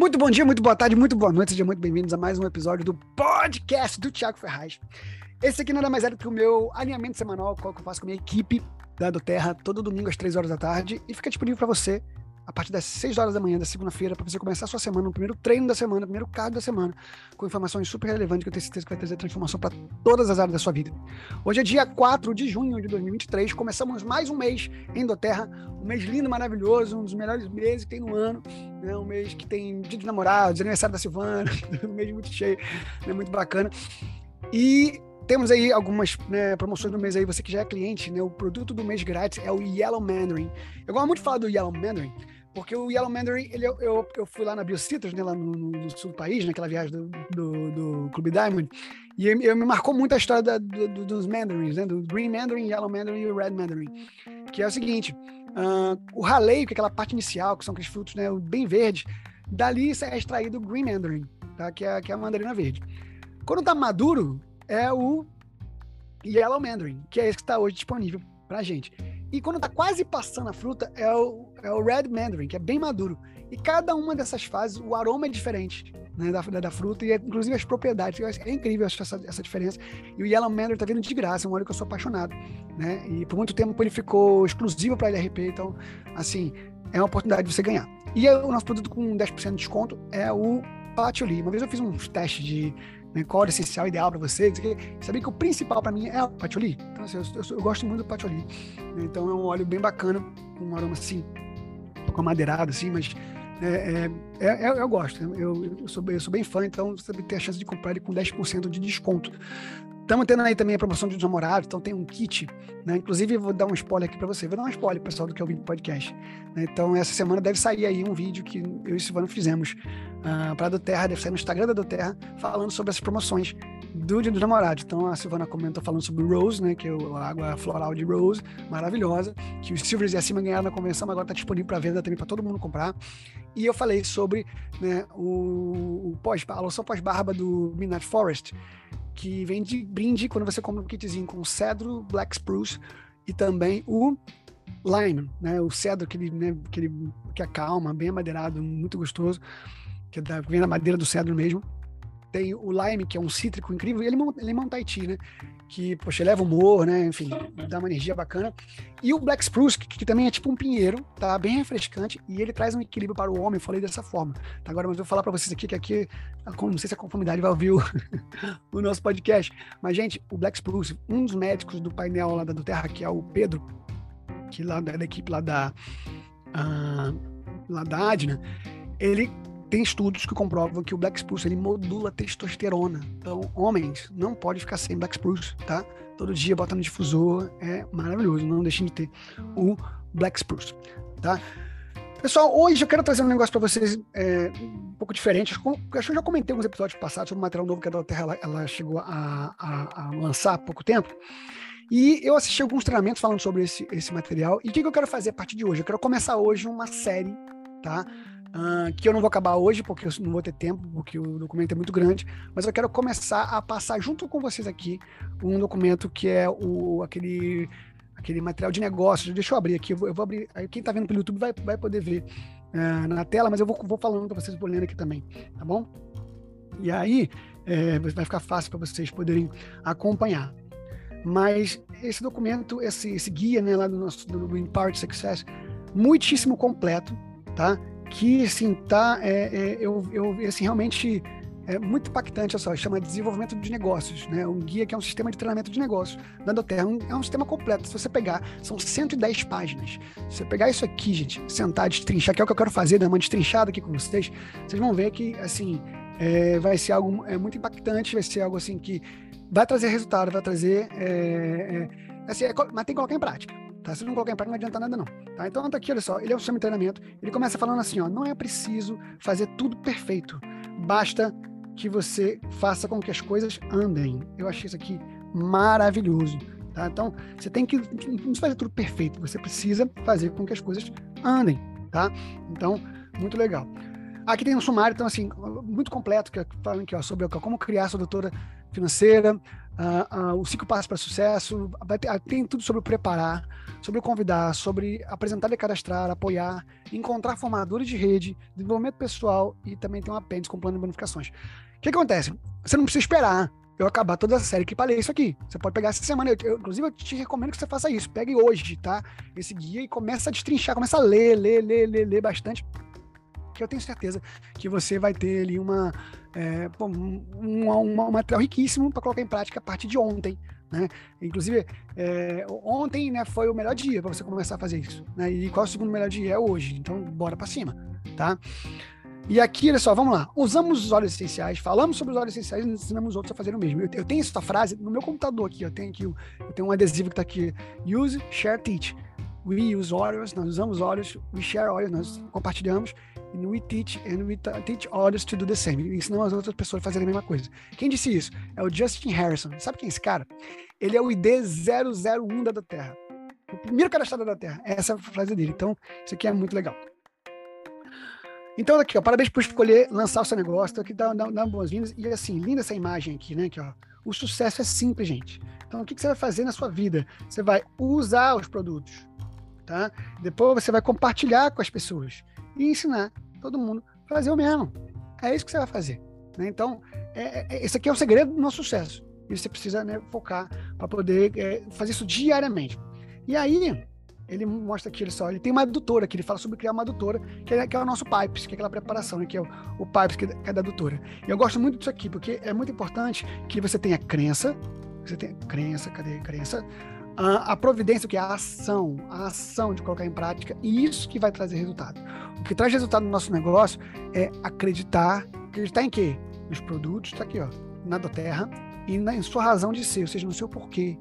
Muito bom dia, muito boa tarde, muito boa noite, sejam muito bem-vindos a mais um episódio do podcast do Thiago Ferraz. Esse aqui nada mais é do que o meu alinhamento semanal, qual que eu faço com a minha equipe da Terra todo domingo às 3 horas da tarde e fica disponível para você a partir das 6 horas da manhã da segunda-feira, para você começar a sua semana, no primeiro treino da semana, no primeiro cargo da semana, com informações super relevantes que eu tenho certeza que vai trazer transformação para todas as áreas da sua vida. Hoje é dia 4 de junho de 2023, começamos mais um mês em Doterra, um mês lindo, maravilhoso, um dos melhores meses que tem no ano, né? um mês que tem dia de namorados, aniversário da Silvana, um mês muito cheio, né? muito bacana. E temos aí algumas né, promoções do mês aí, você que já é cliente, né? O produto do mês grátis é o Yellow Mandarin. Eu gosto muito de falar do Yellow Mandarin, porque o Yellow Mandarin, ele, eu, eu fui lá na Biocitrus, né, lá no, no, sul do país, naquela viagem do, do, do Clube Diamond, e eu, eu, me marcou muito a história da, do, dos Mandarins, né, do Green Mandarin, Yellow Mandarin e Red Mandarin, que é o seguinte, uh, o raleio, que é aquela parte inicial, que são aqueles frutos né, bem verdes, dali é extraído o Green Mandarin, tá, que, é, que é a mandarina verde. Quando tá maduro, é o Yellow Mandarin, que é esse que está hoje disponível pra gente. E quando tá quase passando a fruta, é o, é o Red Mandarin, que é bem maduro. E cada uma dessas fases, o aroma é diferente né, da, da, fruta, e é, inclusive as propriedades. É incrível essa, essa diferença. E o Yellow Mandarin tá vindo de graça, é um óleo que eu sou apaixonado. Né? E por muito tempo ele ficou exclusivo para LRP, então, assim, é uma oportunidade de você ganhar. E o nosso produto com 10% de desconto é o Patchouli. Uma vez eu fiz uns testes de né, qual era o essencial ideal para você. Sabia que o principal para mim é o patchouli. Então, assim, eu, eu, eu, gosto muito do patchouli. Né, então, é um óleo bem bacana, com um aroma assim, um pouco amadeirado, assim, mas é, é, é, eu gosto. Eu, eu, sou, eu sou bem fã, então você tem a chance de comprar ele com 10% de desconto. Estamos tendo aí também a promoção de namorados, então tem um kit, né? Inclusive, vou dar um spoiler aqui para você. Vou dar um spoiler, pessoal, do que vi no podcast. Né? Então, essa semana deve sair aí um vídeo que eu e o Silvano fizemos uh, para a do Terra, deve sair no Instagram da do Terra, falando sobre essas promoções do Dia dos Namorados. Então, a Silvana comentou falando sobre o Rose, né? Que é a água floral de Rose, maravilhosa, que os Silvers e acima ganharam na convenção, mas agora está disponível para venda também para todo mundo comprar. E eu falei sobre né, o, o pós, a loção pós-barba do Midnight Forest, que vem de brinde quando você compra um kitzinho com cedro, black spruce e também o lime, né? O cedro que ele, né, que ele que acalma, bem amadeirado, muito gostoso, que é da, vem da madeira do cedro mesmo. Tem o lime, que é um cítrico incrível, e ele é limão Tahiti, né? Que, poxa, eleva humor, né? Enfim, dá uma energia bacana. E o Black Spruce, que, que, também é tipo um pinheiro, tá? Bem refrescante, e ele traz um equilíbrio para o homem, eu falei dessa forma. Tá? Agora, mas eu vou falar para vocês aqui que aqui, não sei se a conformidade vai ouvir o, o nosso podcast, mas, gente, o Black Spruce, um dos médicos do painel lá da do Terra, que é o Pedro, que lá da, da equipe lá da, uh, lá da Adna, ele tem estudos que comprovam que o Black Spruce ele modula testosterona. Então, homens não pode ficar sem Black Spruce, tá? Todo dia bota no difusor, é maravilhoso. Não deixem de ter o Black Spruce, tá? Pessoal, hoje eu quero trazer um negócio para vocês é, um pouco diferente. Acho que eu já comentei alguns episódios passados sobre o material novo que a Terra ela, ela chegou a, a, a, lançar há pouco tempo. E eu assisti alguns treinamentos falando sobre esse, esse material. E o que, que eu quero fazer a partir de hoje? Eu quero começar hoje uma série, tá? Uh, que eu não vou acabar hoje, porque eu não vou ter tempo, porque o documento é muito grande, mas eu quero começar a passar junto com vocês aqui um documento que é o, aquele, aquele material de negócios. Deixa eu abrir aqui, eu vou, eu vou abrir. Aí quem está vendo pelo YouTube vai, vai poder ver uh, na tela, mas eu vou, vou falando para vocês, vou lendo aqui também, tá bom? E aí é, vai ficar fácil para vocês poderem acompanhar. Mas esse documento, esse, esse guia né, lá do nosso do Empowered Success, muitíssimo completo, tá? Que assim tá é, é, eu, eu assim realmente é muito impactante, só, chama desenvolvimento de negócios, né? Um guia que é um sistema de treinamento de negócios da Doterra, um, é um sistema completo. Se você pegar, são 110 páginas. Se você pegar isso aqui, gente, sentar, destrinchar, que é o que eu quero fazer, dar uma destrinchada aqui com vocês, vocês vão ver que, assim, é, vai ser algo é, muito impactante, vai ser algo, assim, que vai trazer resultado, vai trazer, é, é assim, é, mas tem que colocar em prática. Tá? Se não colocar em prática, não adianta nada, não. Tá? Então, tá aqui, olha só, ele é um sistema de treinamento. Ele começa falando assim: ó, não é preciso fazer tudo perfeito. Basta que você faça com que as coisas andem. Eu achei isso aqui maravilhoso. Tá? Então, você tem que não fazer tudo perfeito, você precisa fazer com que as coisas andem. Tá? Então, muito legal. Aqui tem um sumário, então, assim, muito completo, que é falando aqui ó, sobre como criar sua doutora financeira, uh, uh, os cinco passos para sucesso, ter, tem tudo sobre preparar, sobre convidar, sobre apresentar e cadastrar, apoiar, encontrar formadores de rede, desenvolvimento pessoal e também tem um apêndice com plano de bonificações. O que acontece? Você não precisa esperar eu acabar toda a série que ler isso aqui. Você pode pegar essa semana. Eu, eu, inclusive, eu te recomendo que você faça isso. Pegue hoje, tá? Esse guia e começa a destrinchar, começa a ler, ler, ler, ler, ler bastante. Que eu tenho certeza que você vai ter ali uma, é, um, material riquíssimo para colocar em prática a partir de ontem. Né? Inclusive, é, ontem né, foi o melhor dia para você começar a fazer isso. Né? E qual é o segundo melhor dia? É hoje. Então, bora para cima. Tá? E aqui, olha só, vamos lá. Usamos os óleos essenciais, falamos sobre os óleos essenciais e ensinamos outros a fazer o mesmo. Eu, eu tenho essa frase no meu computador aqui, eu tenho aqui, eu tenho um adesivo que está aqui. Use, share, teach. We use óleos, nós usamos óleos, we share óleos, nós compartilhamos. And we teach, and we teach others to do the same. E ensinamos as outras pessoas a fazerem a mesma coisa. Quem disse isso? É o Justin Harrison. Sabe quem é esse cara? Ele é o ID 001 da Terra. O primeiro cadastrado da Terra. Essa é a frase dele. Então, isso aqui é muito legal. Então, aqui, ó, parabéns por escolher lançar o seu negócio. Tô aqui dando boas-vindas. E assim, linda essa imagem aqui, né? Aqui, ó. O sucesso é simples, gente. Então, o que, que você vai fazer na sua vida? Você vai usar os produtos, tá? Depois você vai compartilhar com as pessoas e ensinar todo mundo a fazer o mesmo. É isso que você vai fazer. Né? Então, é, é, esse aqui é o segredo do nosso sucesso. E você precisa né, focar para poder é, fazer isso diariamente. E aí, ele mostra aqui, ele só, ele tem uma adutora que ele fala sobre criar uma adutora, que é, que é o nosso Pipes, que é aquela preparação, né, que é o, o Pipes, que é, que é da adutora. E eu gosto muito disso aqui, porque é muito importante que você tenha crença, você tenha crença, cadê crença? A, a providência, que é a ação, a ação de colocar em prática, e isso que vai trazer resultado. O que traz resultado no nosso negócio é acreditar, acreditar em quê? Nos produtos, tá aqui, ó, na da terra, e na, em sua razão de ser, ou seja, no seu porquê.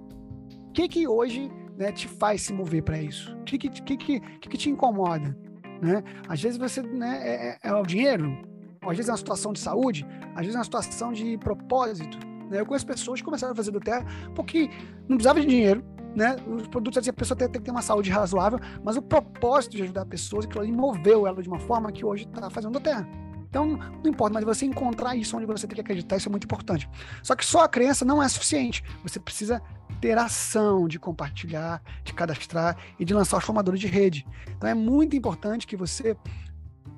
O que que hoje né, te faz se mover para isso? O que, que, que, que, que te incomoda? Né? Às vezes você né, é, é, é o dinheiro, às vezes é uma situação de saúde, às vezes é uma situação de propósito. Né? Eu conheço pessoas que começaram a fazer do terra porque não precisava de dinheiro, né? Os produtos assim, a pessoa tem, tem, que ter uma saúde razoável, mas o propósito de ajudar pessoas, aquilo ali moveu ela de uma forma que hoje está fazendo do terra. Então, não importa, mas você encontrar isso onde você tem que acreditar, isso é muito importante. Só que só a crença não é suficiente. Você precisa ter ação de compartilhar, de cadastrar e de lançar os formadores de rede. Então é muito importante que você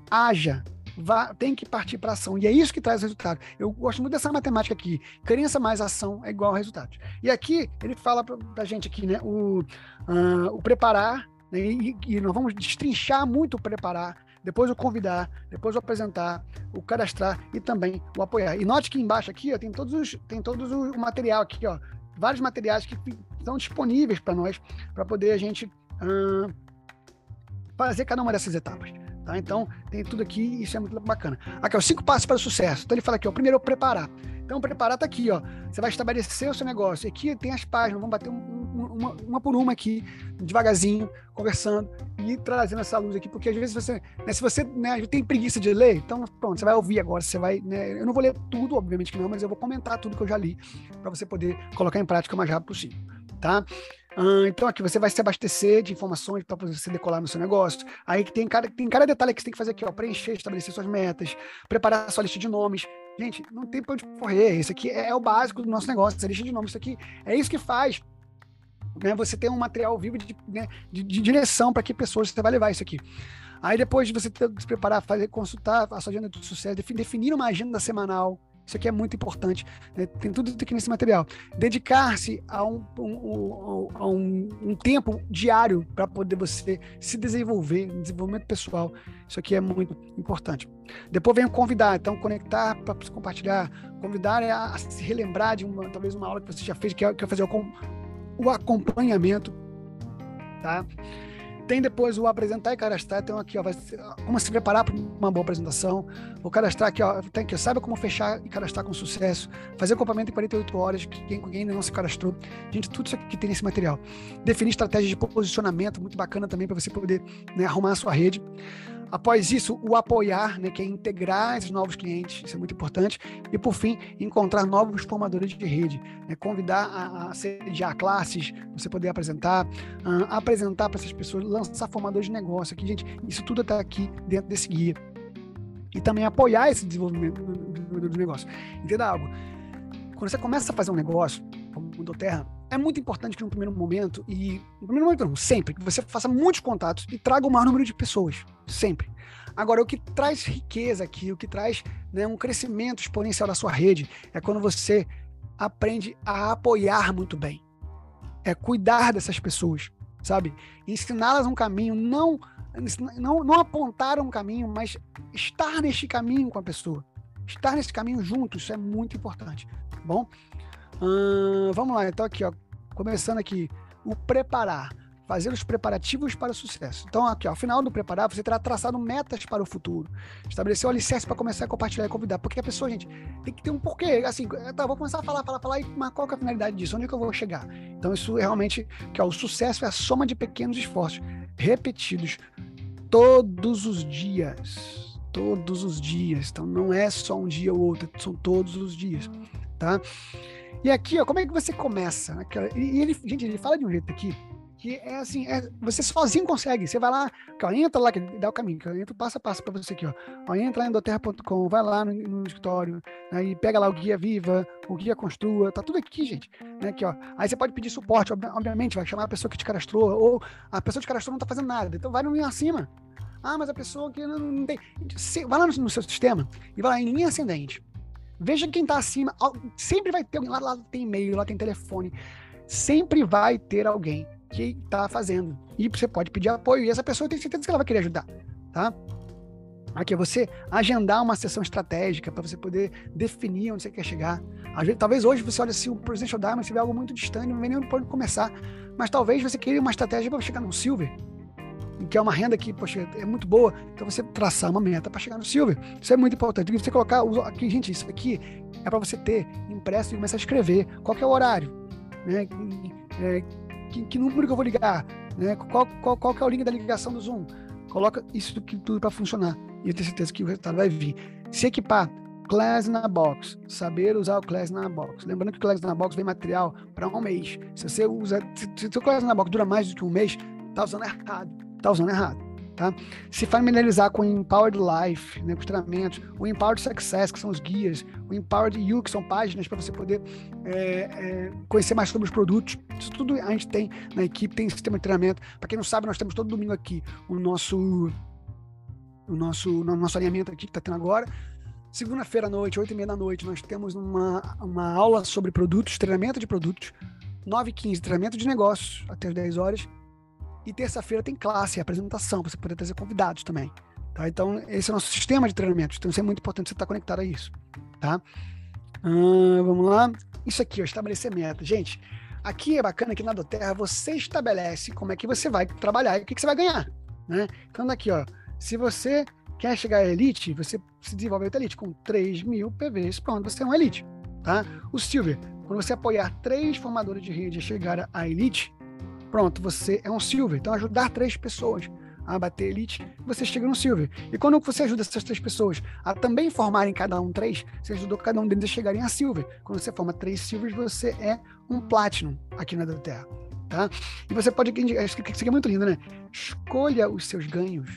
haja, vá, tem que partir para ação. E é isso que traz resultado. Eu gosto muito dessa matemática aqui. Crença mais ação é igual a resultado. E aqui ele fala para a gente aqui, né, o, uh, o preparar, né, e, e nós vamos destrinchar muito o preparar, depois o convidar, depois o apresentar, o cadastrar e também o apoiar. E note que embaixo aqui ó, tem todos os tem todos o material aqui, ó, vários materiais que estão disponíveis para nós, para poder a gente uh, fazer cada uma dessas etapas. Tá? Então, tem tudo aqui e isso é muito bacana. Aqui, os cinco passos para o sucesso. Então, ele fala aqui, ó, primeiro, preparar. Então, preparar está aqui, ó. Você vai estabelecer o seu negócio. Aqui tem as páginas, vamos bater um, um, uma, uma, por uma aqui, devagarzinho, conversando e trazendo essa luz aqui, porque às vezes você, né, se você né, tem preguiça de ler, então pronto, você vai ouvir agora, você vai, né, eu não vou ler tudo, obviamente que não, mas eu vou comentar tudo que eu já li para você poder colocar em prática o mais rápido possível, tá? Ah, então aqui você vai se abastecer de informações para você decolar no seu negócio. Aí que tem cada, tem cada detalhe que você tem que fazer aqui, ó, preencher, estabelecer suas metas, preparar sua lista de nomes. Gente, não tem para onde correr. Isso aqui é, é, o básico do nosso negócio, essa lista de nomes. Isso aqui é isso que faz né, você ter um material vivo de, né, de, de direção para que pessoas você vai levar isso aqui. Aí depois de você ter, se preparar, fazer, consultar a sua agenda de sucesso, definir uma agenda semanal, isso aqui é muito importante. Né? Tem tudo aqui nesse material. Dedicar-se a, um, um, a um, um, tempo diário para poder você se desenvolver, desenvolvimento pessoal. Isso aqui é muito importante. Depois vem o convidar, então conectar para compartilhar. Convidar é a, a, se relembrar de uma, talvez uma aula que você já fez, que é, que é fazer o, o acompanhamento, tá? Tem depois o apresentar e cadastrar. Então, aqui, ó, vai como se preparar para uma boa apresentação. O cadastrar aqui, ó, tem que saiba como fechar e cadastrar com sucesso. Fazer acompanhamento em 48 horas, quem, quem ainda não se cadastrou. Gente, tudo isso aqui que tem nesse material. Definir estratégias de posicionamento, muito bacana também para você poder né, arrumar a sua rede. Após isso, o apoiar, né, que é integrar esses novos clientes, isso é muito importante. E, por fim, encontrar novos formadores de rede, né, convidar a, a sediar classes, você poder apresentar, uh, apresentar para essas pessoas, lançar formadores de negócio. Aqui, gente, isso tudo está aqui dentro desse guia. E também apoiar esse desenvolvimento do, do, do negócio. Entenda algo. Quando você começa a fazer um negócio, como o Terra, é muito importante que no primeiro momento, e no primeiro momento não, sempre, que você faça muitos contatos e traga o maior número de pessoas. Sempre. Agora, o que traz riqueza aqui, o que traz né, um crescimento exponencial da sua rede, é quando você aprende a apoiar muito bem. É cuidar dessas pessoas, sabe? Ensiná-las um caminho, não, não, não apontar um caminho, mas estar neste caminho com a pessoa. Estar nesse caminho junto, isso é muito importante, tá bom? Hum, vamos lá, então aqui, ó, começando aqui, o preparar fazer os preparativos para o sucesso. Então, aqui, ó, ao final do preparar, você terá traçado metas para o futuro. Estabelecer o alicerce para começar a compartilhar e convidar. Porque a pessoa, gente, tem que ter um porquê. Assim, tá, vou começar a falar, falar, falar, mas qual é a finalidade disso? Onde é que eu vou chegar? Então, isso é realmente, que ó, o sucesso é a soma de pequenos esforços repetidos todos os dias. Todos os dias. Então, não é só um dia ou outro, são todos os dias, tá? E aqui, ó, como é que você começa? E ele, gente, ele fala de um jeito aqui que é assim, é, você sozinho consegue. Você vai lá, ó, entra lá, que dá o caminho, eu entro passo a passo para você aqui, ó. ó. Entra lá em doterra.com, vai lá no, no escritório, aí pega lá o guia Viva, o guia Construa, tá tudo aqui, gente. Né, aqui, ó. Aí você pode pedir suporte, obviamente, vai chamar a pessoa que te cadastrou, ou a pessoa que te cadastrou não tá fazendo nada, então vai no linha acima. Ah, mas a pessoa que não, não tem. Vai lá no, no, seu sistema e vai lá em linha ascendente. Veja quem tá acima. Sempre vai ter alguém lá, lá tem e-mail, lá tem telefone. Sempre vai ter alguém que está fazendo. E você pode pedir apoio, e essa pessoa tem certeza que ela vai querer ajudar, tá? Aqui é você agendar uma sessão estratégica para você poder definir onde você quer chegar. Talvez hoje você olhe assim, o Presidential Diamond, você vê algo muito distante, não vê nem onde começar. Mas talvez você queira uma estratégia para chegar no Silver, que é uma renda que, poxa, é muito boa. Então você traçar uma meta para chegar no Silver. Isso é muito importante. E você colocar aqui, gente, isso aqui é para você ter impresso e começar a escrever. Qual é o horário? Né? É, que, que número que eu vou ligar, né? Qual, qual, qual é o link da ligação do Zoom? Coloca isso tudo para funcionar e eu tenho certeza que o resultado vai vir. Se equipar, Class na Box, saber usar o Class na Box. Lembrando que o Class na Box vem material para um mês. Se você usa, se, se o Class na Box dura mais do que um mês, tá usando errado. Tá usando errado. Tá? Se familiarizar com o Empowered Life, né, com os treinamentos, o Empowered Success, que são os guias, o Empowered You, que são páginas para você poder é, é, conhecer mais sobre os produtos. Isso tudo a gente tem na equipe, tem sistema de treinamento. Para quem não sabe, nós temos todo domingo aqui o nosso, o nosso, o nosso alinhamento aqui que está tendo agora. Segunda-feira à noite, oito e meia da noite, nós temos uma, uma aula sobre produtos, treinamento de produtos. 9 e 15, treinamento de negócios, até as 10 horas. E terça-feira tem classe, apresentação, para você poder trazer convidados também. Tá? Então, esse é o nosso sistema de treinamento. Então, isso é muito importante você estar conectado a isso. Tá? Hum, vamos lá. Isso aqui, ó, estabelecer meta. Gente, aqui é bacana que na Doterra você estabelece como é que você vai trabalhar e o que, que você vai ganhar. Né? Então, daqui, ó, se você quer chegar à elite, você se desenvolve a elite com 3 mil PVs, pronto, você é um elite. Tá? O Silver, quando você apoiar três formadores de rede a chegar à elite, Pronto, você é um silver. Então, ajudar três pessoas a bater elite, você chega no silver. E quando você ajuda essas três pessoas a também formarem cada um três, você ajudou cada um deles a chegarem a silver. Quando você forma três silvers, você é um platinum aqui na Terra. Tá? E você pode. Isso aqui é muito lindo, né? Escolha os seus ganhos.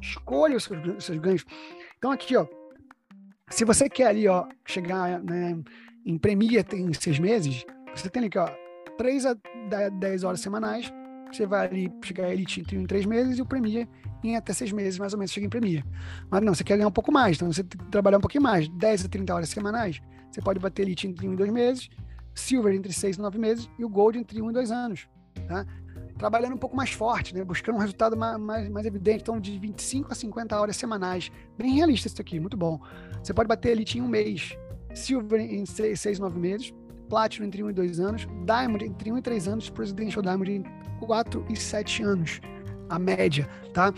Escolha os seus, os seus ganhos. Então, aqui, ó. Se você quer ali, ó, chegar né, em premia em seis meses, você tem aqui, ó, 3 a 10 horas semanais, você vai ali chegar a elite em 3 meses e o Premier em até 6 meses, mais ou menos, chega em Premier. Mas não, você quer ganhar um pouco mais, então você tem que trabalhar um pouquinho mais, 10 a 30 horas semanais, você pode bater elite entre 1 e 2 meses, Silver entre 6 e 9 meses e o Gold entre 1 e 2 anos, tá? Trabalhando um pouco mais forte, né? Buscando um resultado mais, mais, mais evidente, então de 25 a 50 horas semanais. Bem realista isso aqui, muito bom. Você pode bater elite em um mês, Silver em 6, 6 9 meses, Platinum entre 1 e 2 anos, Diamond entre 1 e 3 anos, Presidential Diamond entre 4 e 7 anos, a média, tá?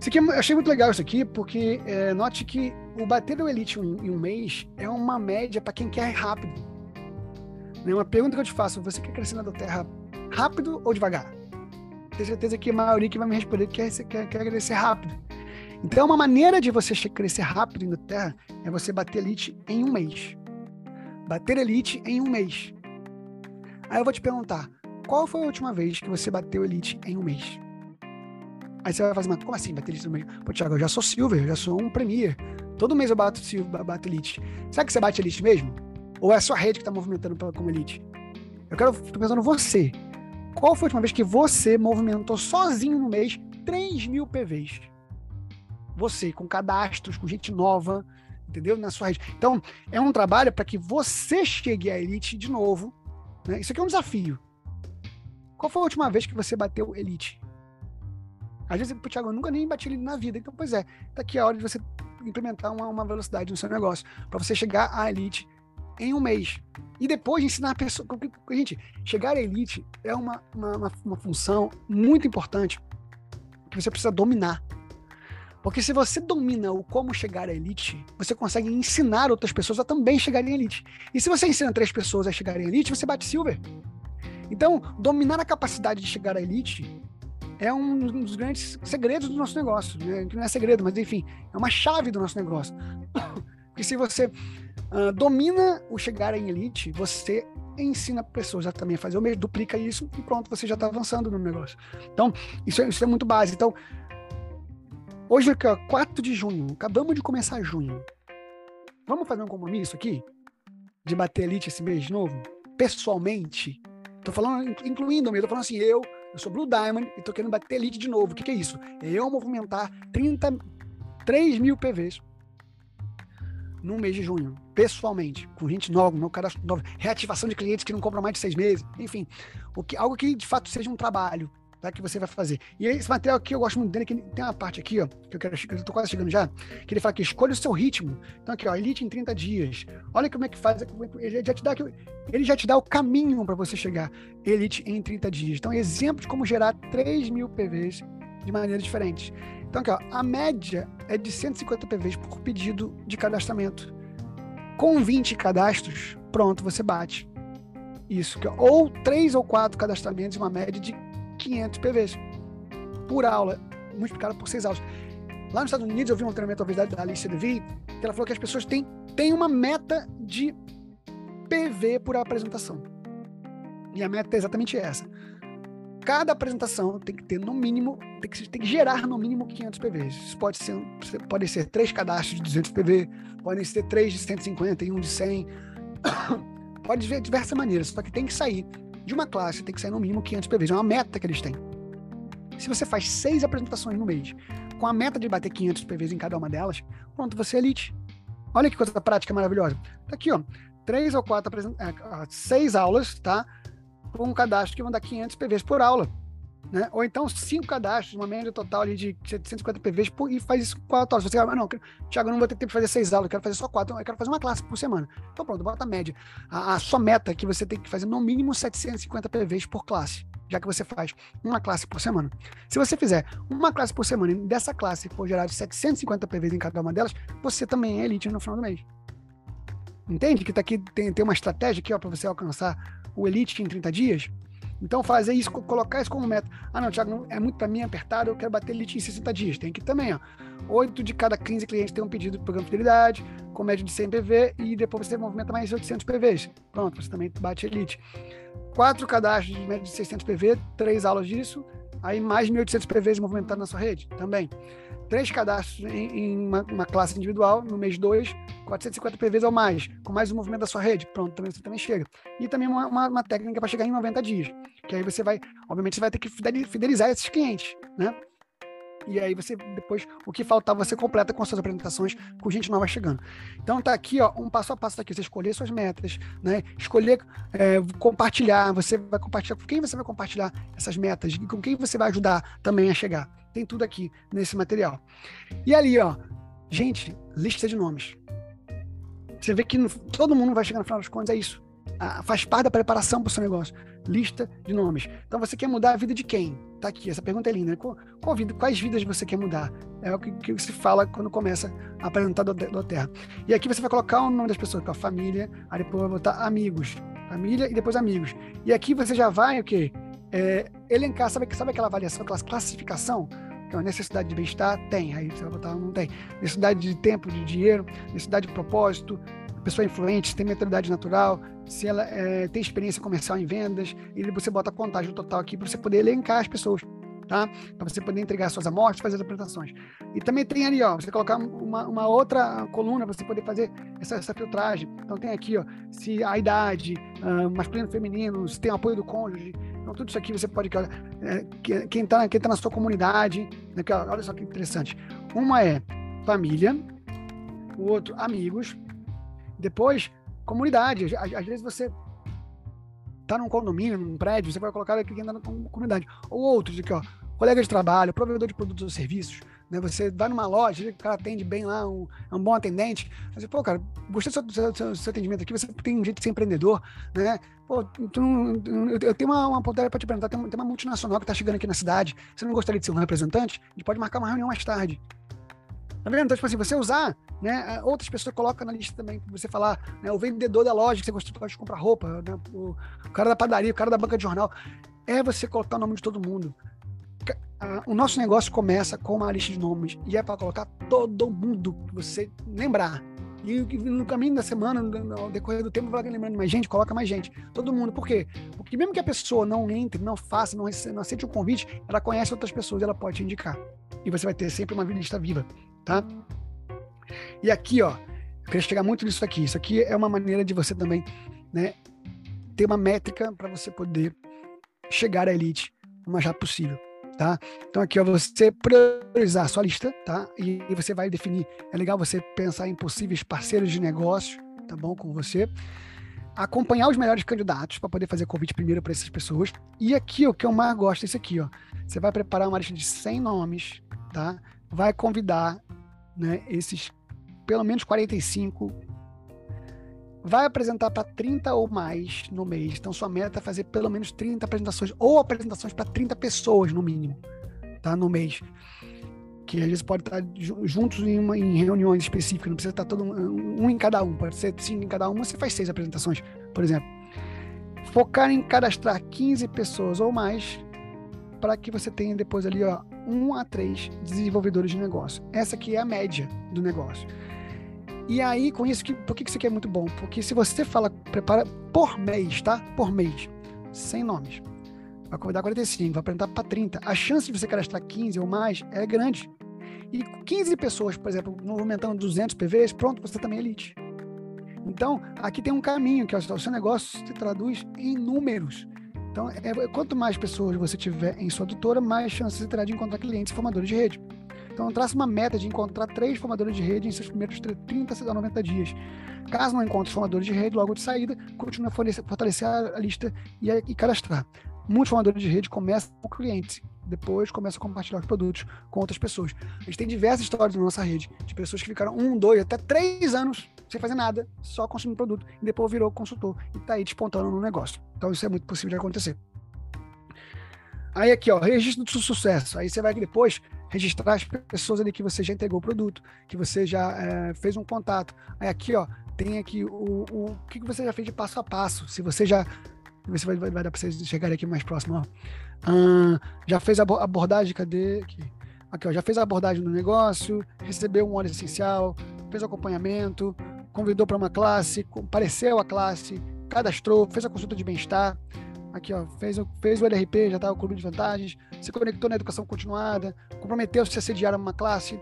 Isso aqui, eu achei muito legal isso aqui, porque é, note que o bater do Elite em, em um mês é uma média para quem quer rápido. Né? Uma pergunta que eu te faço, você quer crescer na Terra rápido ou devagar? Tenho certeza que a maioria que vai me responder quer, quer, quer crescer rápido. Então, uma maneira de você crescer rápido na Terra é você bater Elite em um mês bater elite em um mês. Aí eu vou te perguntar, qual foi a última vez que você bateu elite em um mês? Aí você vai fazer, mas como assim bater elite em um mês? Pô, Thiago, eu já sou silver, eu já sou um premier. Todo mês eu bato, bato elite. Será que você bate elite mesmo? Ou é a sua rede que está movimentando como elite? Eu quero, tô pensando você. Qual foi a última vez que você movimentou sozinho no mês 3 mil PVs? Você, com cadastros, com gente nova, entendeu? Na sua rede. Então, é um trabalho para que você chegue à elite de novo. Né? Isso aqui é um desafio. Qual foi a última vez que você bateu elite? Às vezes, Thiago, eu nunca nem bati ele na vida. Então, pois é, tá aqui a hora de você implementar uma, uma velocidade no seu negócio, para você chegar à elite em um mês. E depois ensinar a pessoa. Gente, chegar à elite é uma, uma, uma função muito importante que você precisa dominar. Porque se você domina o como chegar à elite, você consegue ensinar outras pessoas a também chegarem à elite. E se você ensina três pessoas a chegarem à elite, você bate silver. Então, dominar a capacidade de chegar à elite é um dos grandes segredos do nosso negócio. Né? Não é segredo, mas enfim, é uma chave do nosso negócio. Porque se você uh, domina o chegar em elite, você ensina pessoas a também fazer o mesmo, duplica isso e pronto, você já está avançando no negócio. Então, isso é, isso é muito básico. Então, hoje é 4 de junho, acabamos de começar junho. Vamos fazer um compromisso aqui? De bater elite esse mês de novo? Pessoalmente? Tô falando, incluindo-me, tô falando assim, eu, eu sou Blue Diamond e tô querendo bater elite de novo. O que, que é isso? É eu movimentar 30, 3 mil PVs no mês de junho, pessoalmente, com gente nova, meu reativação de clientes que não compram mais de seis meses, enfim, o que, algo que de fato seja um trabalho tá, que você vai fazer. E esse material aqui eu gosto muito dele, que tem uma parte aqui, ó, que eu quero, eu tô quase chegando já, que ele fala que escolha o seu ritmo. Então aqui, ó, Elite em 30 dias. Olha como é que faz, ele já te dá, ele já te dá o caminho para você chegar Elite em 30 dias. Então, exemplo de como gerar 3 mil PVs de maneiras diferentes. Então, aqui, ó, a média é de 150 PVs por pedido de cadastramento. Com 20 cadastros, pronto, você bate. Isso. Ou 3 ou 4 cadastramentos, uma média de 500 PVs por aula, multiplicado por 6 aulas. Lá nos Estados Unidos, eu vi um treinamento da, da Alicia Deville, que ela falou que as pessoas têm, têm uma meta de PV por apresentação. E a meta é exatamente essa cada apresentação tem que ter no mínimo, tem que, tem que gerar no mínimo 500 PVs. Isso pode ser, pode ser três cadastros de 200 PV, podem ser três de 150 e um de 100. pode ver diversas maneiras, só que tem que sair de uma classe, tem que sair no mínimo 500 PVs. É uma meta que eles têm. Se você faz seis apresentações no mês, com a meta de bater 500 PVs em cada uma delas, pronto, você é elite. Olha que coisa prática maravilhosa. Tá aqui, ó. Três ou quatro, é, seis aulas, tá? com um cadastro que vão dar 500 PVs por aula. Né? Ou então cinco cadastros, uma média total ali de 750 PVs por, e faz isso quatro horas. Você fala, não, Thiago, não vou ter tempo de fazer seis aulas, eu quero fazer só quatro, eu quero fazer uma classe por semana. Então pronto, bota a média. A, a sua meta é que você tem que fazer no mínimo 750 PVs por classe, já que você faz uma classe por semana. Se você fizer uma classe por semana e dessa classe for gerar 750 PVs em cada uma delas, você também é elite no final do mês. Entende que tá aqui tem, tem uma estratégia aqui para você alcançar o Elite em 30 dias. Então, fazer isso, colocar isso como meta. Ah, não, Thiago, é muito para mim apertado, eu quero bater Elite em 60 dias. Tem que também, ó. 8 de cada 15 clientes tem um pedido de programa de fidelidade, com média de 100 PV, e depois você movimenta mais 800 PVs. Pronto, você também bate Elite. Quatro cadastros de média de 600 PV, três aulas disso, aí mais 1.800 PVs movimentados na sua rede também três cadastros em, em uma, uma, classe individual, no mês 2, 450 PVs ou mais, com mais o movimento da sua rede, pronto, também você também chega. E também uma, uma, uma técnica para chegar em 90 dias, que aí você vai, obviamente, você vai ter que fidelizar esses clientes, né? E aí você depois o que faltar você completa com suas apresentações com gente nova chegando. Então tá aqui ó um passo a passo aqui você escolher suas metas, né? Escolher é, compartilhar. Você vai compartilhar com quem você vai compartilhar essas metas e com quem você vai ajudar também a chegar. Tem tudo aqui nesse material. E ali, ó, gente, lista de nomes. Você vê que no, todo mundo vai chegar no final das contas, é isso. Ah, faz parte da preparação para o seu negócio. Lista de nomes. Então você quer mudar a vida de quem? Tá aqui, essa pergunta é linda. Né? Qual, qual vida, quais vidas você quer mudar? É o que, que se fala quando começa a apresentar do, do Terra. E aqui você vai colocar o nome das pessoas, que é a família, aí depois vai botar amigos. Família e depois amigos. E aqui você já vai o quê? É, elencar, sabe, sabe aquela avaliação, aquela classificação? Que é uma necessidade de bem-estar? Tem. Aí você vai botar, não tem. Necessidade de tempo, de dinheiro, necessidade de propósito, pessoa influente, se tem mentalidade natural, se ela é, tem experiência comercial em vendas, e você bota a contagem total aqui para você poder elencar as pessoas. tá? Para você poder entregar suas amostras, fazer as apresentações. E também tem ali, ó, você colocar uma, uma outra coluna para você poder fazer essa, essa, filtragem. Então tem aqui, ó, se a idade, uh, masculino, feminino, se tem apoio do cônjuge. Então tudo isso aqui você pode, é, quem está quem tá na sua comunidade, né, olha só que interessante. Uma é família, o outro amigos, depois comunidade. Às, às vezes você tá num condomínio, num prédio, você vai colocar aqui quem tá na comunidade. Ou outros aqui, ó, colega de trabalho, provedor de produtos ou serviços. Né? Você vai numa loja, o cara atende bem lá, um, é um bom atendente. Você, pô, cara, gostei do seu, do seu, do seu atendimento aqui, você tem um jeito de ser empreendedor, né? Pô, tu, eu tenho uma, uma oportunidade para te perguntar, tem tem uma multinacional que está chegando aqui na cidade, você não gostaria de ser um representante? A gente pode marcar uma reunião mais tarde. Tá vendo? Então, tipo assim, você usar, né? Outras pessoas colocam na lista também, você falar, né? O vendedor da loja que você gosta de comprar roupa, né? o, o cara da padaria, o cara da banca de jornal. É você colocar o nome de todo mundo. O nosso negócio começa com uma lista de nomes e é para colocar todo mundo que você lembrar. E no caminho da semana, no decorrer do tempo, vai lembrando mais gente, coloca mais gente. Todo mundo. Por quê? Porque mesmo que a pessoa não entre, não faça, não, não aceite o convite, ela conhece outras pessoas, ela pode te indicar. E você vai ter sempre uma lista viva tá? E aqui, ó, eu queria chegar muito nisso aqui. Isso aqui é uma maneira de você também, né, ter uma métrica para você poder chegar à elite o mais rápido possível, tá? Então aqui, ó, você priorizar a sua lista, tá? E, e você vai definir. É legal você pensar em possíveis parceiros de negócio, tá bom, com você. Acompanhar os melhores candidatos para poder fazer convite primeiro para essas pessoas. E aqui, o que eu mais gosto é isso aqui, ó. Você vai preparar uma lista de 100 nomes, tá? Vai convidar né, esses pelo menos 45, vai apresentar para 30 ou mais no mês. Então, sua meta é fazer pelo menos 30 apresentações, ou apresentações para 30 pessoas no mínimo, tá? No mês. Que às vezes pode estar juntos em, uma, em reuniões específicas, não precisa estar todo um, um em cada um, pode ser cinco em cada uma, você faz seis apresentações, por exemplo. Focar em cadastrar 15 pessoas ou mais para que você tenha depois ali ó, um a três desenvolvedores de negócio. Essa aqui é a média do negócio. E aí, com isso, que, por que isso aqui é muito bom? Porque se você fala, prepara por mês, tá? Por mês, sem nomes. Vai convidar 45, vai apresentar para 30. A chance de você cadastrar 15 ou mais é grande. E 15 pessoas, por exemplo, movimentando 200 PVs, pronto, você também é elite. Então, aqui tem um caminho, que é o seu negócio se traduz em números. Então, é, quanto mais pessoas você tiver em sua tutora, mais chances você terá de encontrar clientes formadores de rede. Então, traça uma meta de encontrar três formadores de rede em seus primeiros 30 a 90 dias. Caso não encontre formadores de rede logo de saída, continue a fortalecer a lista e, a, e cadastrar. Muitos formadores de rede começam com clientes, depois começam a compartilhar os produtos com outras pessoas. A gente tem diversas histórias na nossa rede de pessoas que ficaram um, dois, até três anos sem fazer nada, só consumindo produto, e depois virou consultor e está aí despontando no negócio. Então isso é muito possível de acontecer. Aí aqui, ó, registro do sucesso. Aí você vai depois registrar as pessoas ali que você já entregou o produto, que você já é, fez um contato. Aí aqui, ó, tem aqui o, o, que você já fez de passo a passo. Se você já você vai, vai, vai dar para vocês chegarem aqui mais próximo. Ó. Já fez a abordagem, cadê? Aqui. aqui, ó, já fez a abordagem no negócio, recebeu um óleo essencial, fez o acompanhamento, convidou para uma classe, compareceu à classe, cadastrou, fez a consulta de bem-estar, aqui ó, fez, fez o LRP, já está o clube de vantagens, se conectou na educação continuada, comprometeu-se a sediar uma classe,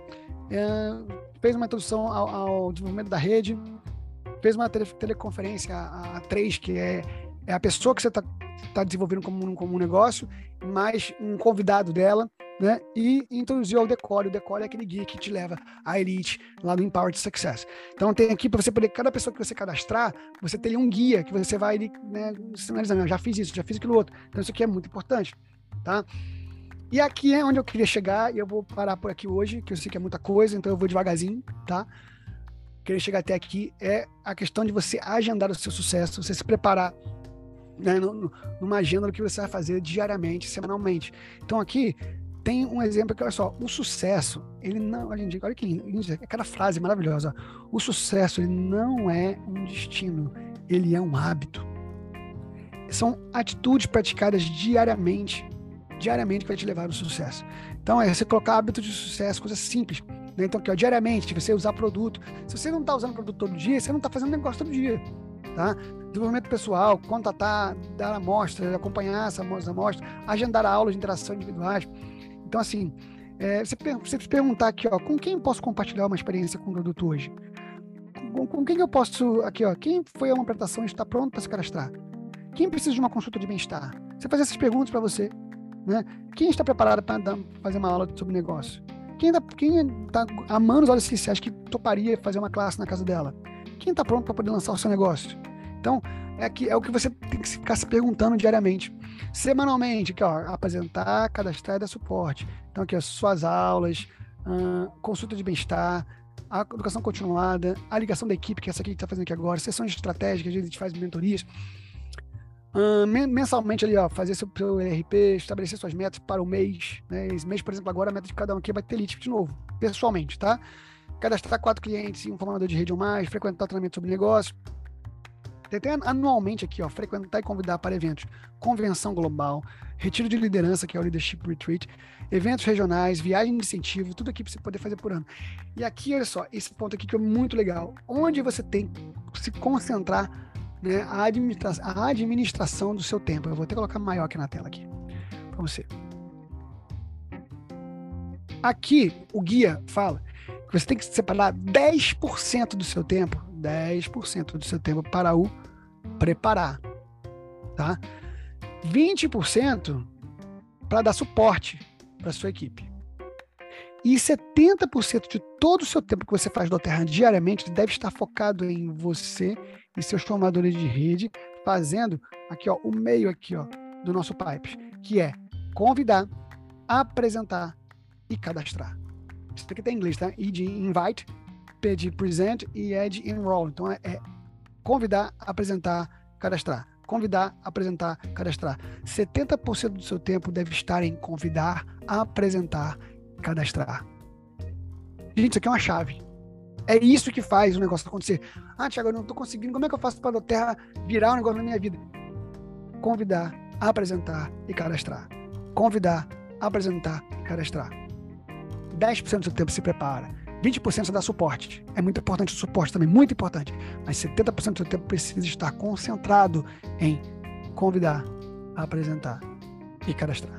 é, fez uma introdução ao, ao, desenvolvimento da rede, fez uma tele, teleconferência a, a três, que é, é a pessoa que você está tá desenvolvendo como, como um negócio, mais um convidado dela, né? E introduziu o Decore. O Decore é aquele guia que te leva à elite lá do Empowered Success. Então tem aqui para você poder, cada pessoa que você cadastrar, você tem um guia que você vai né, sinalizando, já fiz isso, já fiz aquilo outro. Então isso aqui é muito importante, tá? E aqui é onde eu queria chegar, e eu vou parar por aqui hoje, que eu sei que é muita coisa, então eu vou devagarzinho, tá? Queria chegar até aqui é a questão de você agendar o seu sucesso, você se preparar né, numa agenda do que você vai fazer diariamente, semanalmente. Então aqui tem um exemplo que, olha só, o sucesso, ele não, olha, olha que lindo, aquela frase maravilhosa, o sucesso, ele não é um destino, ele é um hábito. São atitudes praticadas diariamente, diariamente que vai te levar ao sucesso. Então, é você colocar hábitos de sucesso, coisas simples. Né? Então, aqui, ó, diariamente, você usar produto. Se você não está usando produto todo dia, você não está fazendo negócio todo dia. Tá? Desenvolvimento pessoal, contatar, dar amostras, acompanhar essa amostra, agendar aulas de interação individuais Então, assim, é, você, você se perguntar aqui, ó, com quem posso compartilhar uma experiência com o produto hoje? Com, com quem eu posso, aqui, ó, quem foi a uma apresentação e está pronto para se cadastrar? Quem precisa de uma consulta de bem-estar? Você faz essas perguntas para você, né? Quem está preparado para fazer uma aula sobre negócio? Quem está amando os óleos essenciais que toparia fazer uma classe na casa dela? Quem está pronto para poder lançar o seu negócio? Então, é, que, é o que você tem que ficar se perguntando diariamente. Semanalmente, aqui, ó, apresentar, cadastrar e dar suporte. Então, aqui, ó, suas aulas, uh, consulta de bem-estar, a educação continuada, a ligação da equipe, que é essa aqui que está fazendo aqui agora, sessões estratégicas, a gente faz mentorias. Mensalmente ali, ó, fazer seu, seu ERP, estabelecer suas metas para o mês. Né? Esse mês, por exemplo, agora a meta de cada um aqui vai ter elite de novo, pessoalmente, tá? Cadastrar quatro clientes e um formador de rede ou mais, frequentar treinamento sobre negócio. Tem até anualmente aqui, ó, frequentar e convidar para eventos. Convenção global, retiro de liderança, que é o Leadership Retreat, eventos regionais, viagem de incentivo, tudo aqui para você poder fazer por ano. E aqui, olha só, esse ponto aqui que é muito legal. Onde você tem que se concentrar né, a, administra a administração do seu tempo. Eu vou até colocar maior aqui na tela aqui para você. Aqui o guia fala que você tem que separar 10% do seu tempo, 10% do seu tempo para o preparar, tá? 20% para dar suporte para sua equipe. E 70% de todo o seu tempo que você faz do Terra diariamente deve estar focado em você e seus formadores de rede, fazendo aqui ó, o meio aqui ó, do nosso Pipes, que é convidar, apresentar e cadastrar. Isso aqui tem em inglês, tá? E de invite, P de present e é de enroll. Então é, é convidar, apresentar, cadastrar. Convidar, apresentar, cadastrar. 70% do seu tempo deve estar em convidar, apresentar, cadastrar. Gente, isso aqui é uma chave. É isso que faz o negócio acontecer. Ah, Tiago, eu não estou conseguindo. Como é que eu faço para a Terra virar um negócio na minha vida? Convidar, apresentar e cadastrar. Convidar, apresentar e cadastrar. 10% do seu tempo se prepara. 20% você dá suporte. É muito importante o suporte também, muito importante. Mas 70% do seu tempo precisa estar concentrado em convidar, apresentar e cadastrar.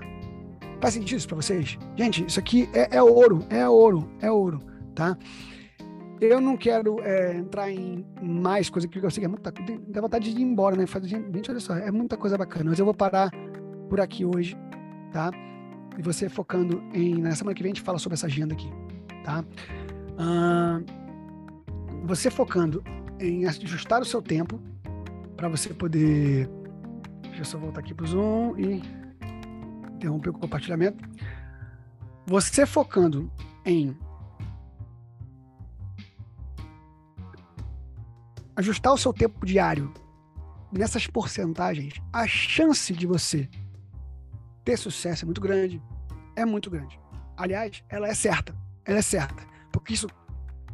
Faz sentido isso para vocês? Gente, isso aqui é, é ouro, é ouro, é ouro, tá? Eu não quero é, entrar em mais coisa que eu sei que é muita dá vontade de ir embora, né? Faz, gente, olha só, é muita coisa bacana. Mas eu vou parar por aqui hoje, tá? E você focando em. Na semana que vem a gente fala sobre essa agenda aqui, tá? Você focando em ajustar o seu tempo para você poder. Deixa eu só voltar aqui para o Zoom e interromper o compartilhamento. Você focando em ajustar o seu tempo diário nessas porcentagens, a chance de você ter sucesso é muito grande. É muito grande. Aliás, ela é certa. Ela é certa. Porque isso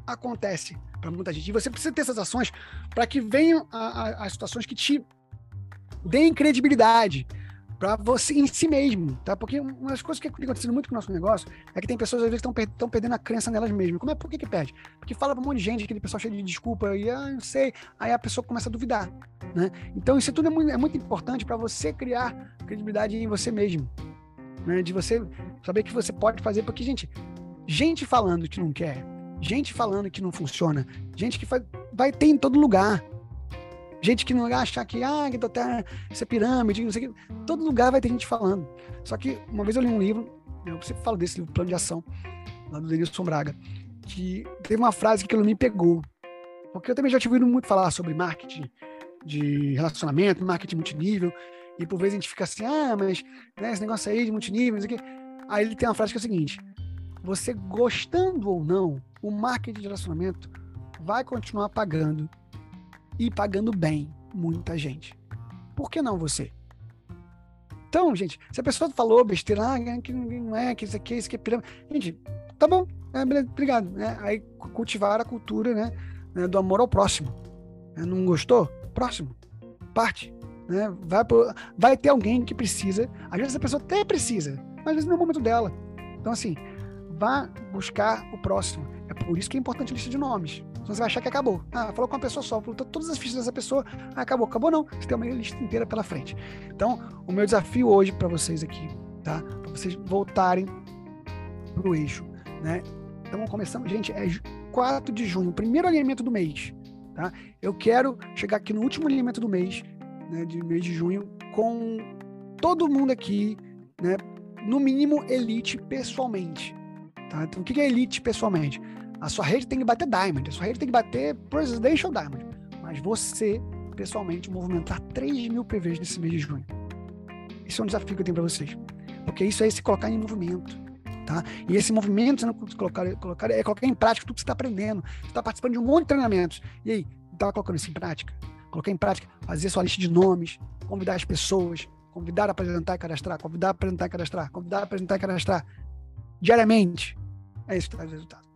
acontece para muita gente. E você precisa ter essas ações para que venham as situações que te deem credibilidade, para você em si mesmo, tá? Porque uma das coisas que tem acontecido muito com o nosso negócio é que tem pessoas às vezes estão per perdendo a crença nelas mesmas. Como é por que que perde? Porque fala para um monte de gente, aquele pessoal cheio de desculpa e ah, não sei, aí a pessoa começa a duvidar, né? Então isso tudo é muito, é muito importante para você criar credibilidade em você mesmo, né? De você saber que você pode fazer, porque gente, gente falando que não quer, gente falando que não funciona, gente que faz, vai ter em todo lugar. Gente que não vai achar que, ah, que terra, isso é pirâmide, não sei o que. Todo lugar vai ter gente falando. Só que uma vez eu li um livro, eu sempre falo desse livro, Plano de Ação, lá do Denilson Braga, que teve uma frase que me pegou. Porque eu também já tive ouvido muito falar sobre marketing de relacionamento, marketing multinível, e por vezes a gente fica assim, ah, mas né, esse negócio aí de multinível, não sei o que. Aí ele tem uma frase que é o seguinte: você gostando ou não, o marketing de relacionamento vai continuar pagando e pagando bem muita gente. Por que não você? Então, gente, se a pessoa falou besteira, ah, que não é, que isso aqui, isso aqui é pirâmide. Gente, tá bom, é, obrigado. Né? Aí cultivar a cultura né, né do amor ao próximo. Né? Não gostou? Próximo. Parte. Né? Vai, pro, vai ter alguém que precisa. Às vezes a pessoa até precisa, mas às vezes não é o momento dela. Então, assim, vá buscar o próximo. É por isso que é importante a lista de nomes. Senão você vai achar que acabou. Ah, falou com uma pessoa só, falou todas as fichas dessa pessoa, ah, acabou. Acabou não, você tem uma lista inteira pela frente. Então, o meu desafio hoje para vocês aqui, tá? Para vocês voltarem para o eixo, né? Então começamos, gente, é 4 de junho, primeiro alinhamento do mês, tá? Eu quero chegar aqui no último alinhamento do mês, né, de mês de junho, com todo mundo aqui, né, no mínimo elite pessoalmente, tá? Então o que é elite pessoalmente? A sua rede tem que bater Diamond, a sua rede tem que bater Presidential Diamond, mas você pessoalmente movimentar 3 mil PVs nesse mês de junho. Esse é um desafio que eu tenho para vocês, porque isso é se colocar em movimento Tá? E esse movimento, você colocar, colocar, é colocar em prática tudo que você está aprendendo. Você está participando de um monte de treinamentos. E aí, estava colocando isso em prática? Colocar em prática, fazer sua lista de nomes, convidar as pessoas, convidar a apresentar e cadastrar, convidar a apresentar e cadastrar, convidar a apresentar e cadastrar diariamente. É isso que traz resultado.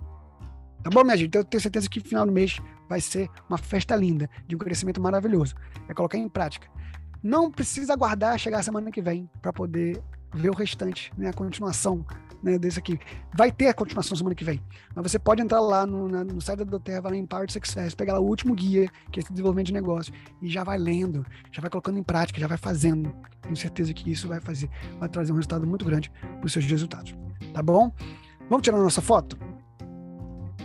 Tá bom, minha gente? Então, eu tenho certeza que final do mês vai ser uma festa linda, de um crescimento maravilhoso. É colocar em prática. Não precisa aguardar chegar a semana que vem para poder ver o restante, né, a continuação né, desse aqui. Vai ter a continuação semana que vem. Mas você pode entrar lá no, na, no site da Doterra, vai lá em Power Success, pegar lá o último guia, que é esse desenvolvimento de negócio, e já vai lendo, já vai colocando em prática, já vai fazendo. Tenho certeza que isso vai fazer, vai trazer um resultado muito grande para os seus resultados. Tá bom? Vamos tirar a nossa foto?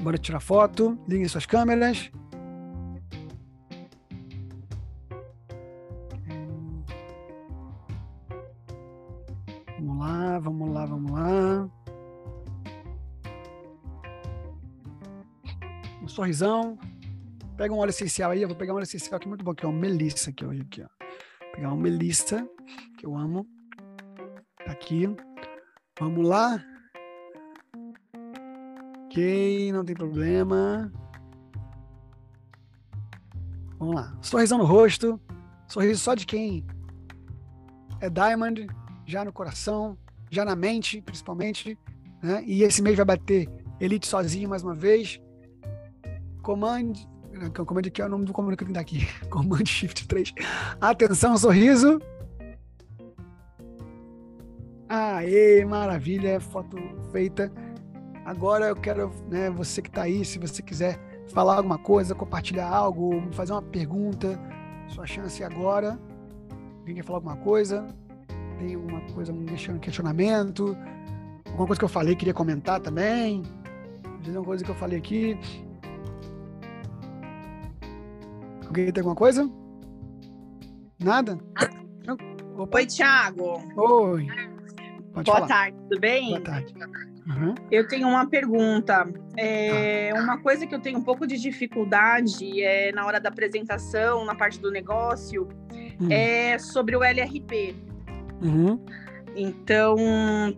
Bora tirar foto, liguem suas câmeras. Vamos lá, vamos lá. Um sorrisão. Pega um óleo essencial aí, eu vou pegar um óleo essencial aqui muito bom, que é o Melissa aqui hoje aqui, ó. Vou pegar um Melissa, que eu amo. Tá aqui. Vamos lá. Ok, não tem problema. Vamos lá. Sorrisão no rosto. Sorriso só de quem é Diamond, já no coração já na mente, principalmente. Né? E esse mês vai bater Elite sozinho mais uma vez. Command. Command aqui é o nome do comando que eu tenho. Command Shift 3. Atenção, sorriso. Aê, maravilha, foto feita. Agora eu quero, né, você que está aí, se você quiser falar alguma coisa, compartilhar algo, fazer uma pergunta, sua chance agora. Alguém quer falar alguma coisa? Tem alguma coisa me deixando questionamento, alguma coisa que eu falei queria comentar também, dizer uma coisa que eu falei aqui. Alguém tem alguma coisa? Nada? Oi, Thiago. Oi. Pode Boa falar. tarde, tudo bem? Boa tarde. Uhum. Eu tenho uma pergunta. É, ah. Uma coisa que eu tenho um pouco de dificuldade é na hora da apresentação, na parte do negócio, hum. é sobre o LRP. Uhum. Então,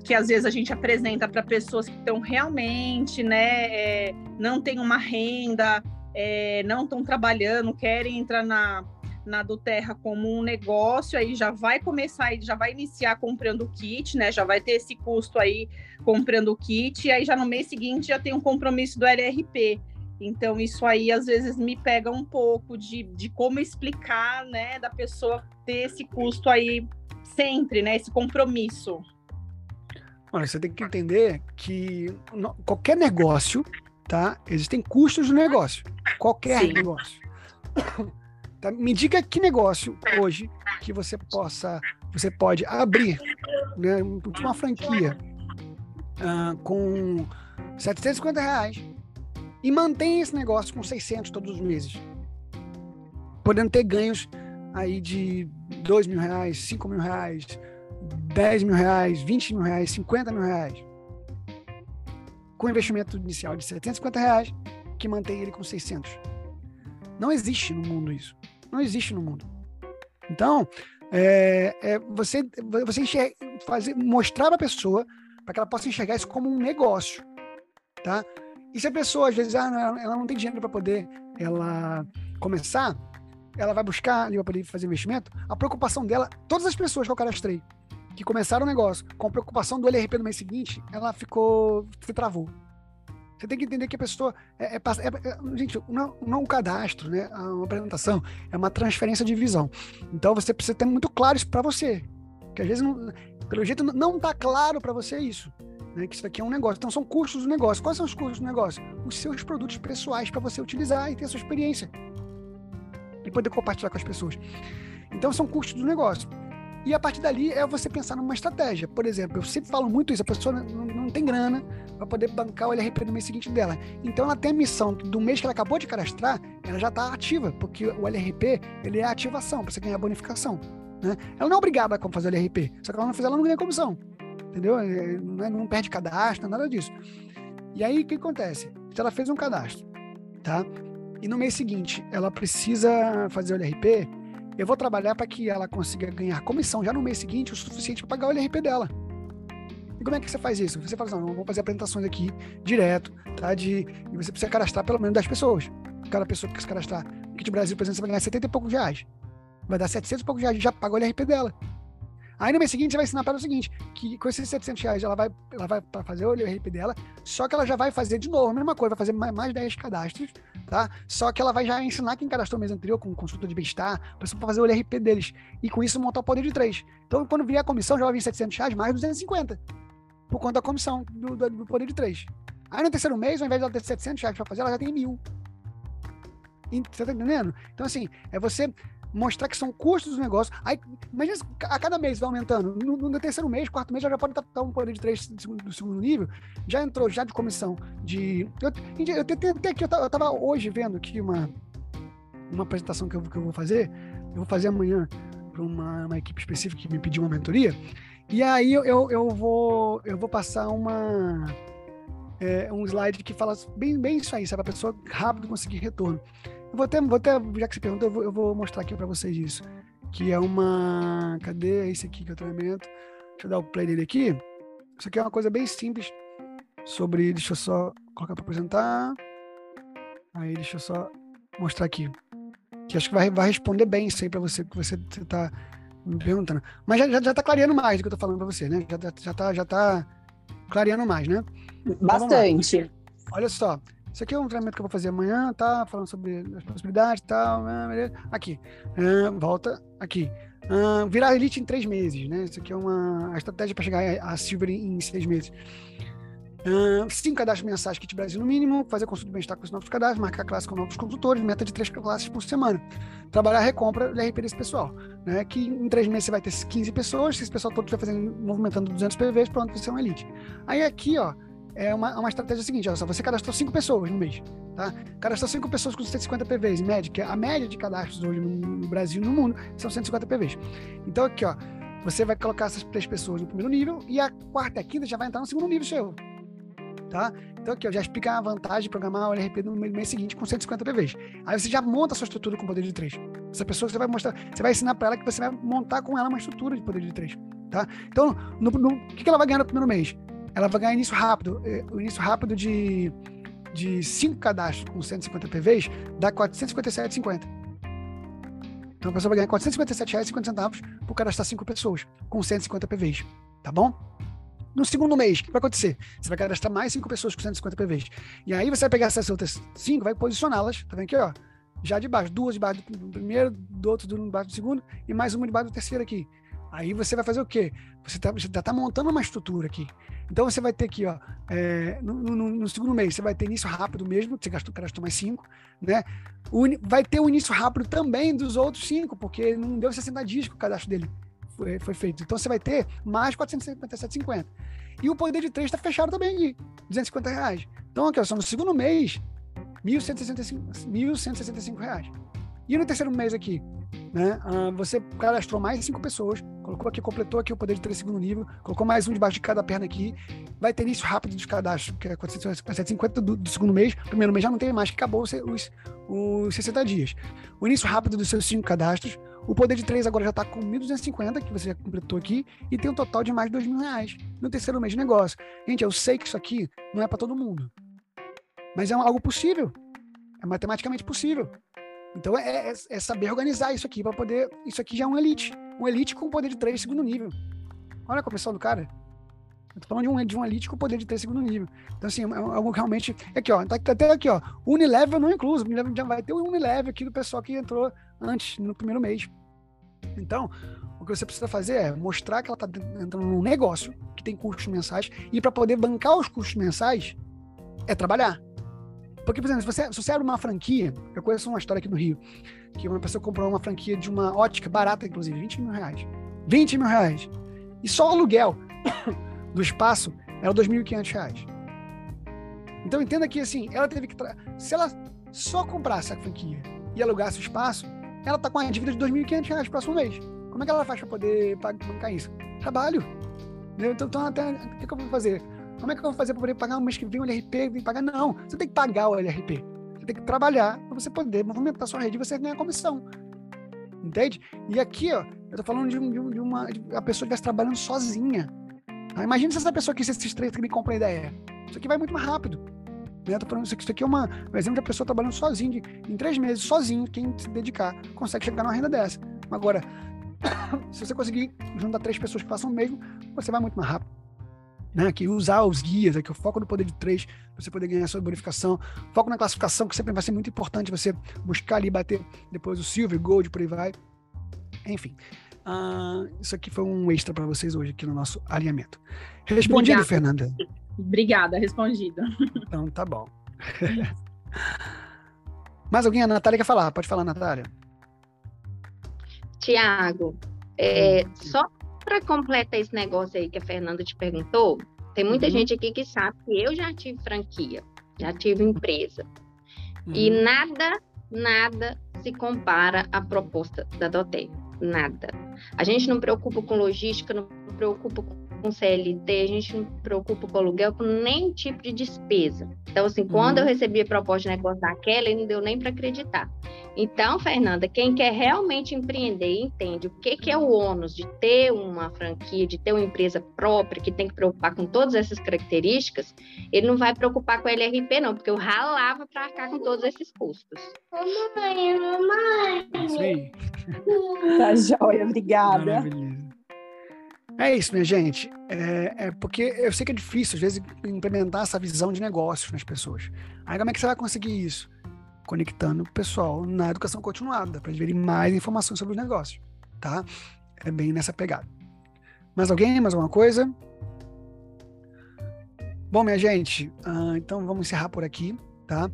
que às vezes a gente apresenta para pessoas que estão realmente, né, é, não tem uma renda, é, não estão trabalhando, querem entrar na, na do Terra como um negócio, aí já vai começar, já vai iniciar comprando o kit, né? Já vai ter esse custo aí comprando o kit, e aí já no mês seguinte já tem um compromisso do LRP. Então, isso aí às vezes me pega um pouco de, de como explicar, né, da pessoa ter esse custo aí sempre, né? Esse compromisso. Olha, você tem que entender que qualquer negócio, tá? Existem custos do negócio. Qualquer Sim. negócio. Tá? Me diga que negócio hoje que você possa, você pode abrir, né, uma franquia uh, com 750 reais e mantém esse negócio com 600 todos os meses, podendo ter ganhos aí de 2 mil reais, 5 mil reais, 10 mil reais, 20 mil reais, 50 mil reais. Com investimento inicial de 750 reais, que mantém ele com 600. Não existe no mundo isso. Não existe no mundo. Então, é, é você, você enxerga, fazer, mostrar para a pessoa para que ela possa enxergar isso como um negócio, tá? E se a pessoa às vezes ah, ela não tem dinheiro para poder ela começar, ela vai buscar ali para poder fazer investimento, a preocupação dela, todas as pessoas que eu cadastrei, que começaram o negócio com a preocupação do LRP no mês seguinte, ela ficou, se travou. Você tem que entender que a pessoa é, é, é, é gente, não, não um cadastro, né? Uma apresentação é uma transferência de visão. Então você precisa ter muito claro isso para você, que às vezes não, pelo jeito não está claro para você isso. Né, que isso aqui é um negócio. Então, são custos do negócio. Quais são os custos do negócio? Os seus produtos pessoais para você utilizar e ter a sua experiência e poder compartilhar com as pessoas. Então, são custos do negócio. E a partir dali é você pensar numa estratégia. Por exemplo, eu sempre falo muito isso, a pessoa não, não tem grana para poder bancar o LRP no mês seguinte dela. Então ela tem a missão do mês que ela acabou de cadastrar, ela já está ativa, porque o LRP ele é ativação para você ganhar bonificação. Né? Ela não é obrigada a fazer o LRP, só que ela não fizer, ela não ganha comissão. Entendeu? É, não, é, não perde cadastro, nada disso. E aí o que acontece? Se ela fez um cadastro, tá? E no mês seguinte ela precisa fazer o LRP, eu vou trabalhar para que ela consiga ganhar comissão já no mês seguinte o suficiente para pagar o LRP dela. E como é que você faz isso? Você fala assim, não, vamos fazer apresentações aqui direto, tá? De, e você precisa cadastrar pelo menos 10 pessoas. Cada pessoa que se cadastrar no Kit Brasil, por exemplo, você vai ganhar 70 e poucos reais. Vai dar 700 e poucos reais, já pagou o LRP dela. Aí no mês seguinte você vai ensinar para ela o seguinte, que com esses 700 reais ela vai, ela vai fazer o LRP dela, só que ela já vai fazer de novo a mesma coisa, vai fazer mais, mais 10 cadastros, tá? Só que ela vai já ensinar quem cadastrou no mês anterior com consulta de bem-estar, para fazer o LRP deles, e com isso montar o poder de 3. Então quando vier a comissão já vai vir 700 reais mais 250, por conta da comissão do, do, do poder de 3. Aí no terceiro mês, ao invés de ela ter 700 reais para fazer, ela já tem mil. Você tá entendendo? Então, assim, é você mostrar que são custos do negócio. Aí, imagina a cada mês vai aumentando. No, no terceiro mês, quarto mês, já pode estar um poder de três do segundo nível. Já entrou já de comissão de. Eu, eu tentei aqui, eu estava hoje vendo aqui uma, uma apresentação que eu, que eu vou fazer. Eu vou fazer amanhã para uma, uma equipe específica que me pediu uma mentoria. E aí eu, eu, eu vou, eu vou passar uma. É, um slide que fala bem, bem isso aí, sabe? A pessoa rápido conseguir retorno. Eu vou até, vou até, já que você perguntou, eu vou, eu vou mostrar aqui para vocês isso. Que é uma. Cadê esse aqui que é o treinamento? Deixa eu dar o play dele aqui. Isso aqui é uma coisa bem simples sobre. Deixa eu só colocar para apresentar. Aí, deixa eu só mostrar aqui. Que acho que vai, vai responder bem isso aí para você que você está me perguntando. Mas já, já, já tá clareando mais do que eu tô falando para você, né? Já, já, tá, já tá clareando mais, né? Então, Bastante. Olha só. Isso aqui é um treinamento que eu vou fazer amanhã, tá? Falando sobre as possibilidades e tal. Né? Aqui. Volta aqui. Virar elite em três meses, né? Isso aqui é uma estratégia para chegar a Silver em, seis meses. Uh, cinco cadastros mensais Kit Brasil no mínimo, fazer consulta de bem-estar com os novos cadastros, marcar classe com novos consultores, meta de três classes por semana. Trabalhar a recompra de RP desse pessoal. Né? Que em três meses você vai ter 15 pessoas, se esse pessoal todo estiver fazendo, movimentando 200 PVs, pronto, você é um elite. Aí aqui, ó, é uma, uma estratégia seguinte, olha só, você cadastrou cinco pessoas no mês, tá? Cadastrou cinco pessoas com 150 PVs, em média, que a média de cadastros hoje no, Brasil e no mundo são 150 PVs. Então aqui, ó, você vai colocar essas três pessoas no primeiro nível e a quarta e a quinta já vai entrar no segundo nível seu, tá? Então aqui, ó, já explica a vantagem de programar o LRP no mês seguinte com 150 PVs. Aí você já monta a sua estrutura com poder de 3. Essa pessoa você vai mostrar, você vai ensinar para ela que você vai montar com ela uma estrutura de poder de 3, tá? Então, o que ela vai ganhar no primeiro mês? Ela vai ganhar início rápido. É, o início rápido de, de 5 cadastros com 150 PVs dá 457,50. Então a pessoa vai ganhar R$ 457,50 por cadastrar 5 pessoas com 150 PVs. Tá bom? No segundo mês, o que vai acontecer? Você vai cadastrar mais 5 pessoas com 150 PVs. E aí você vai pegar essas outras 5, vai posicioná-las, tá vendo aqui, ó? Já debaixo, duas debaixo do primeiro, do outro debaixo do segundo e mais uma debaixo do terceiro aqui. Aí você vai fazer o quê? Você, tá, você já está montando uma estrutura aqui. Então você vai ter aqui, ó, é, no, no, no, segundo mês, você vai ter início rápido mesmo, você gastou, gastou mais cinco, né? O, vai ter o início rápido também dos outros cinco, porque não deu 60 dias que o cadastro dele foi, foi feito. Então você vai ter mais 457,50. E o poder de três está fechado também de 250 reais. Então, aqui, ó, só no segundo mês, 1.165 reais. E no terceiro mês aqui, né? Uh, você cadastrou mais cinco pessoas, colocou aqui, completou aqui o poder de três segundo nível, colocou mais um debaixo de cada perna aqui, vai ter início rápido dos cadastros, que é 450 do, do segundo mês, primeiro mês já não tem mais, que acabou os, os, os 60 dias. O início rápido dos seus cinco cadastros, o poder de três agora já está com 1.250, que você já completou aqui, e tem um total de mais de 2 mil reais no terceiro mês de negócio. Gente, eu sei que isso aqui não é para todo mundo, mas é algo possível, é matematicamente possível. Então é, é, é saber organizar isso aqui para poder. Isso aqui já é um elite. Um elite com poder de 3 segundo nível. Olha a comissão do cara. Eu tô falando de um, de um elite com poder de 3 segundo nível. Então, assim, é algo realmente. Aqui, ó. Tá até aqui, ó. Unilevel não incluso. Unilevel já vai ter o Unilevel aqui do pessoal que entrou antes, no primeiro mês. Então, o que você precisa fazer é mostrar que ela está entrando num negócio que tem custos mensais. E para poder bancar os custos mensais, é trabalhar. Porque, por exemplo, se você, se você abre uma franquia, eu conheço uma história aqui no Rio, que uma pessoa comprou uma franquia de uma ótica barata, inclusive, 20 mil reais 20 mil reais. E só o aluguel do espaço era 2.500 reais. Então entenda que assim, ela teve que. Se ela só comprasse a franquia e alugasse o espaço, ela tá com a dívida de 2.500 reais no próximo mês. Como é que ela faz para poder bancar isso? Trabalho. Então, então até, o que eu vou fazer? Como é que eu vou fazer para poder pagar um mês que vem o LRP? Vem pagar? Não, você tem que pagar o LRP. Você tem que trabalhar para você poder movimentar sua rede e você ganhar comissão. Entende? E aqui, ó, eu tô falando de, de, de uma. De a pessoa estivesse trabalhando sozinha. Ah, imagina se essa pessoa aqui, se esses três que me compram a ideia. Isso aqui vai muito mais rápido. Né? tô falando isso aqui, isso aqui é uma, um exemplo de uma pessoa trabalhando sozinho, de, em três meses, sozinho, quem se dedicar, consegue chegar numa renda dessa. Agora, se você conseguir juntar três pessoas que façam o mesmo, você vai muito mais rápido. Né, que usar os guias, aqui, o foco no poder de três, para você poder ganhar sua bonificação, foco na classificação, que sempre vai ser muito importante você buscar ali bater depois o Silver, Gold, por aí vai. Enfim, uh, isso aqui foi um extra para vocês hoje aqui no nosso alinhamento. Respondido, Obrigada. Fernanda? Obrigada, respondido. Então tá bom. Mais alguém? A Natália quer falar? Pode falar, Natália. Tiago, é, hum. só para completar esse negócio aí que a Fernanda te perguntou, tem muita uhum. gente aqui que sabe que eu já tive franquia, já tive empresa. Uhum. E nada, nada se compara à proposta da Dotel. Nada. A gente não preocupa com logística, não preocupa com com CLT, a gente não preocupa com aluguel, com nenhum tipo de despesa. Então, assim, quando uhum. eu recebi a proposta de negócio daquela, não deu nem para acreditar. Então, Fernanda, quem quer realmente empreender e entende o que, que é o ônus de ter uma franquia, de ter uma empresa própria, que tem que preocupar com todas essas características, ele não vai preocupar com a LRP, não, porque eu ralava para arcar com todos esses custos. Mamãe, mamãe. Sim. Tá joia, obrigada. Maravilhoso. É isso, minha gente. É, é, porque eu sei que é difícil, às vezes, implementar essa visão de negócio nas pessoas. Aí como é que você vai conseguir isso? Conectando o pessoal na educação continuada, para eles verem mais informações sobre os negócios, tá? É bem nessa pegada. Mais alguém? Mais alguma coisa? Bom, minha gente, uh, então vamos encerrar por aqui, tá?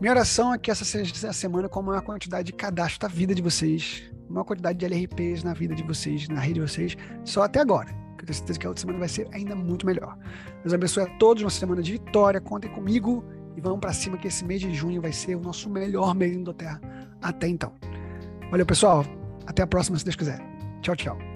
Minha oração é que essa seja a semana com a maior quantidade de cadastro da vida de vocês, uma quantidade de LRPs na vida de vocês, na rede de vocês, só até agora. Eu tenho certeza que a outra semana vai ser ainda muito melhor. Deus abençoe a todos uma semana de vitória. Contem comigo e vamos para cima que esse mês de junho vai ser o nosso melhor mês do Terra até então. Valeu, pessoal. Até a próxima, se Deus quiser. Tchau, tchau.